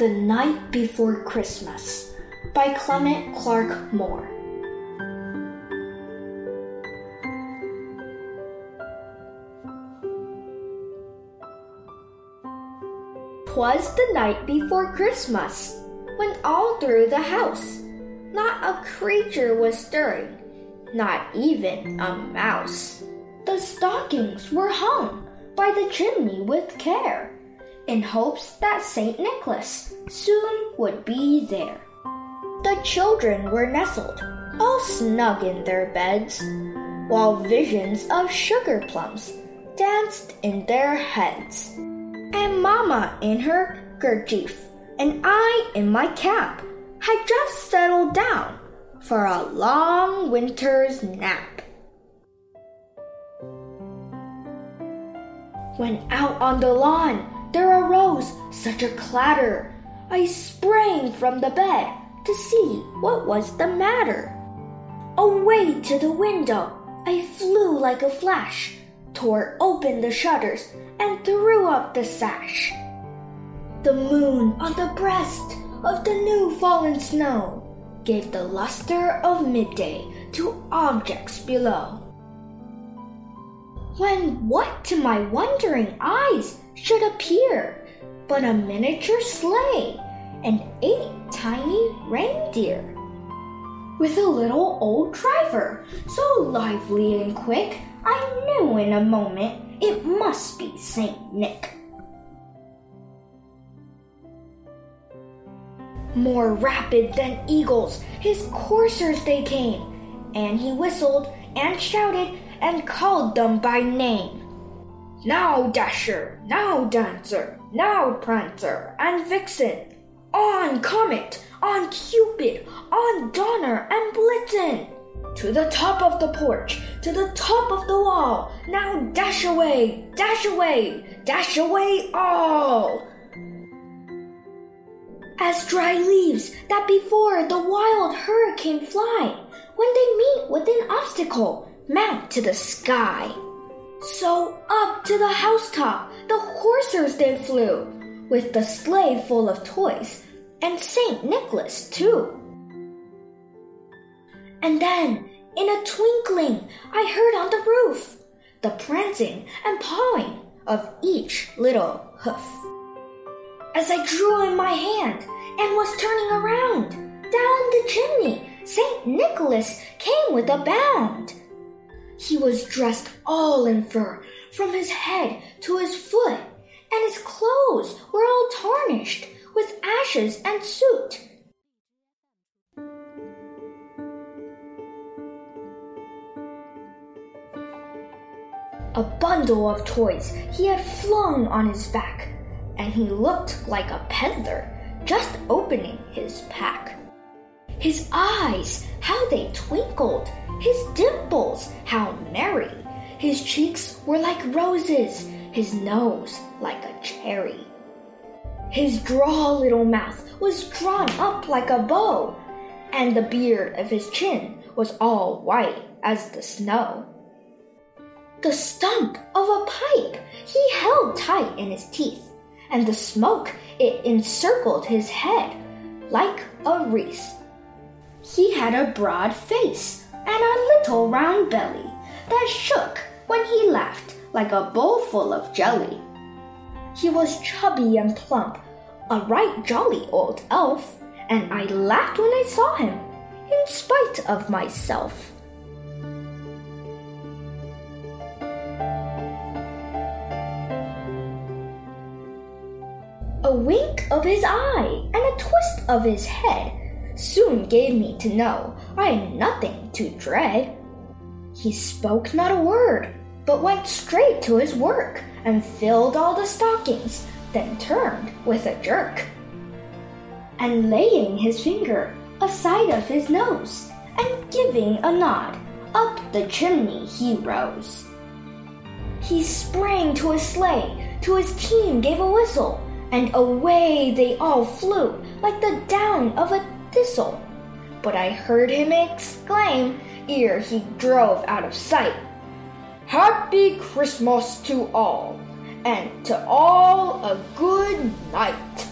The Night Before Christmas by Clement Clarke Moore. Twas the night before Christmas, when all through the house not a creature was stirring, not even a mouse. The stockings were hung by the chimney with care, in hopes that St. Nicholas soon would be there. The children were nestled, all snug in their beds, while visions of sugar plums danced in their heads. And Mamma in her kerchief, and I in my cap, had just settled down for a long winter's nap. When out on the lawn there arose such a clatter, I sprang from the bed to see what was the matter. Away to the window I flew like a flash, tore open the shutters, and threw up the sash. The moon on the breast of the new fallen snow gave the luster of midday to objects below. When what to my wondering eyes should appear but a miniature sleigh and eight tiny reindeer? With a little old driver, so lively and quick, I knew in a moment it must be Saint Nick. More rapid than eagles, his coursers they came, and he whistled and shouted and called them by name. Now, Dasher, now, Dancer, now, Prancer and Vixen, on Comet, on Cupid, on Donner and Blitzen. To the top of the porch, to the top of the wall, now dash away, dash away, dash away all! as dry leaves that before the wild hurricane fly, when they meet with an obstacle, mount to the sky. So up to the housetop the coursers they flew, with the sleigh full of toys, and Saint Nicholas too. And then, in a twinkling, I heard on the roof the prancing and pawing of each little hoof. As I drew in my hand and was turning around, down the chimney, St. Nicholas came with a bound. He was dressed all in fur, from his head to his foot, and his clothes were all tarnished with ashes and soot. A bundle of toys he had flung on his back, and he looked like a peddler just opening his pack. His eyes, how they twinkled, his dimples, how merry. His cheeks were like roses, his nose like a cherry. His draw little mouth was drawn up like a bow, and the beard of his chin was all white as the snow. The stump of a pipe he held tight in his teeth, and the smoke it encircled his head like a wreath. He had a broad face and a little round belly that shook when he laughed like a bowl full of jelly. He was chubby and plump, a right jolly old elf, and I laughed when I saw him, in spite of myself. A wink of his eye and a twist of his head soon gave me to know I had nothing to dread. He spoke not a word, but went straight to his work and filled all the stockings, then turned with a jerk. And laying his finger aside of his nose, and giving a nod, up the chimney he rose. He sprang to his sleigh, to his team gave a whistle, and away they all flew like the down of a thistle. But I heard him exclaim ere he drove out of sight Happy Christmas to all, and to all a good night.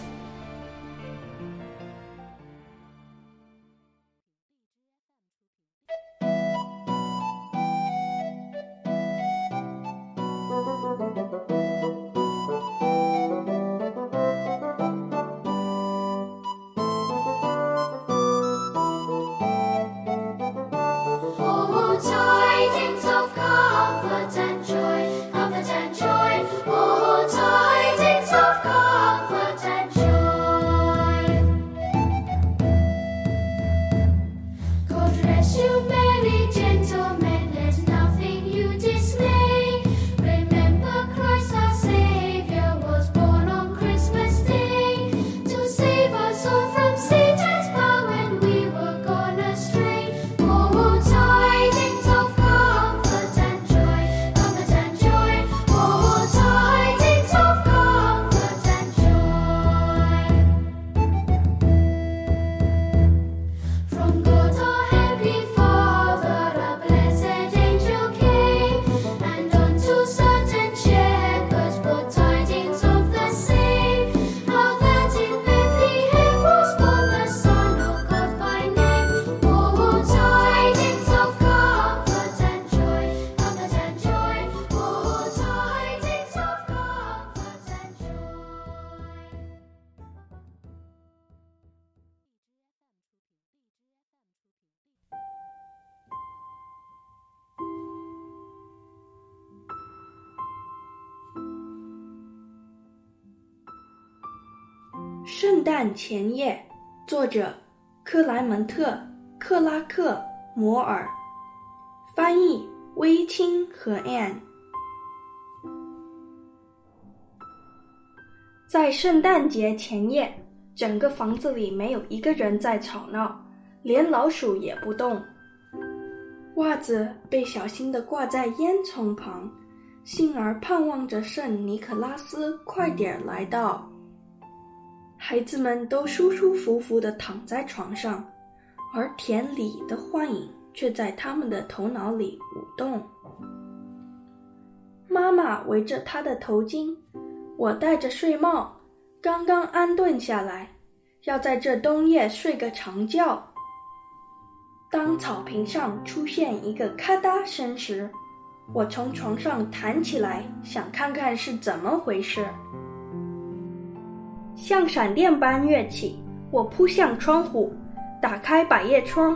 圣诞前夜，作者克莱门特·克拉克·摩尔，翻译微青和 Ann。在圣诞节前夜，整个房子里没有一个人在吵闹，连老鼠也不动。袜子被小心地挂在烟囱旁，幸而盼望着圣尼可拉斯快点来到。孩子们都舒舒服服地躺在床上，而田里的幻影却在他们的头脑里舞动。妈妈围着她的头巾，我戴着睡帽，刚刚安顿下来，要在这冬夜睡个长觉。当草坪上出现一个咔嗒声时，我从床上弹起来，想看看是怎么回事。像闪电般跃起，我扑向窗户，打开百叶窗，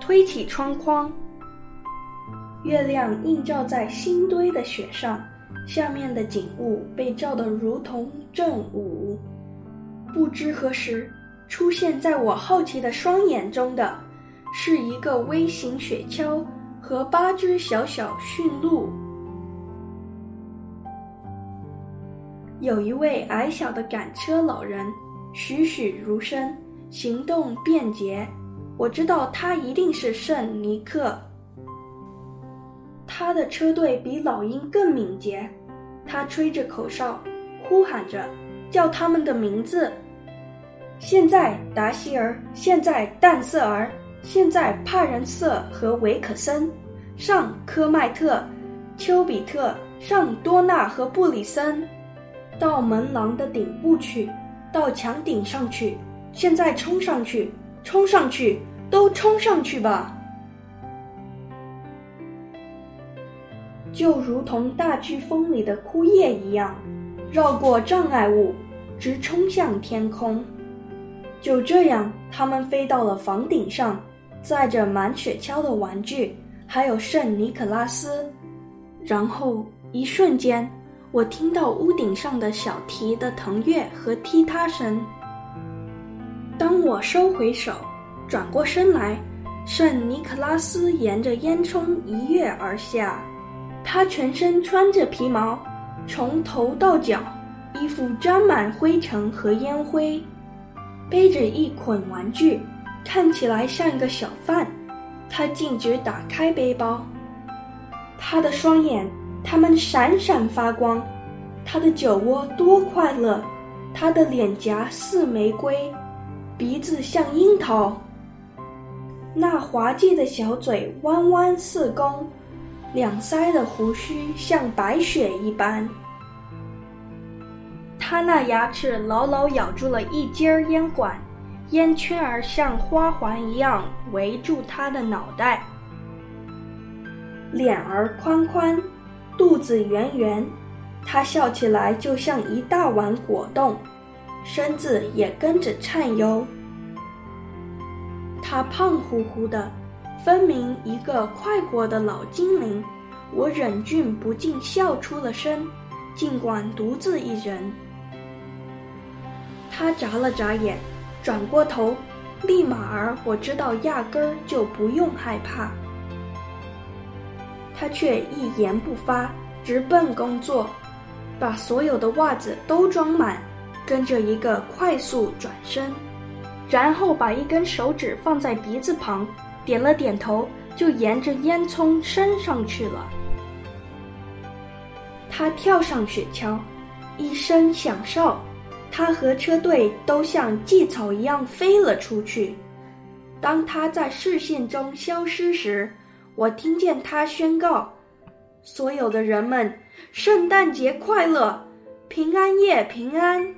推起窗框。月亮映照在新堆的雪上，下面的景物被照得如同正午。不知何时，出现在我好奇的双眼中的，是一个微型雪橇和八只小小驯鹿。有一位矮小的赶车老人，栩栩如生，行动便捷。我知道他一定是圣尼克。他的车队比老鹰更敏捷。他吹着口哨，呼喊着，叫他们的名字。现在达希尔，现在淡瑟尔，现在帕仁瑟和维克森，上科迈特，丘比特，上多纳和布里森。到门廊的顶部去，到墙顶上去，现在冲上去，冲上去，都冲上去吧！就如同大飓风里的枯叶一样，绕过障碍物，直冲向天空。就这样，他们飞到了房顶上，载着满雪橇的玩具，还有圣尼可拉斯。然后，一瞬间。我听到屋顶上的小提的腾跃和踢踏声。当我收回手，转过身来，圣尼可拉斯沿着烟囱一跃而下。他全身穿着皮毛，从头到脚，衣服沾满灰尘和烟灰，背着一捆玩具，看起来像一个小贩。他径直打开背包，他的双眼。它们闪闪发光，他的酒窝多快乐，他的脸颊似玫瑰，鼻子像樱桃，那滑稽的小嘴弯弯似弓，两腮的胡须像白雪一般。他那牙齿牢牢咬住了一截烟管，烟圈儿像花环一样围住他的脑袋，脸儿宽宽。肚子圆圆，他笑起来就像一大碗果冻，身子也跟着颤悠。他胖乎乎的，分明一个快活的老精灵。我忍俊不禁笑出了声，尽管独自一人。他眨了眨眼，转过头，立马儿我知道压根儿就不用害怕。他却一言不发，直奔工作，把所有的袜子都装满，跟着一个快速转身，然后把一根手指放在鼻子旁，点了点头，就沿着烟囱升上去了。他跳上雪橇，一声响哨，他和车队都像蓟草一样飞了出去。当他在视线中消失时，我听见他宣告：“所有的人们，圣诞节快乐，平安夜平安。”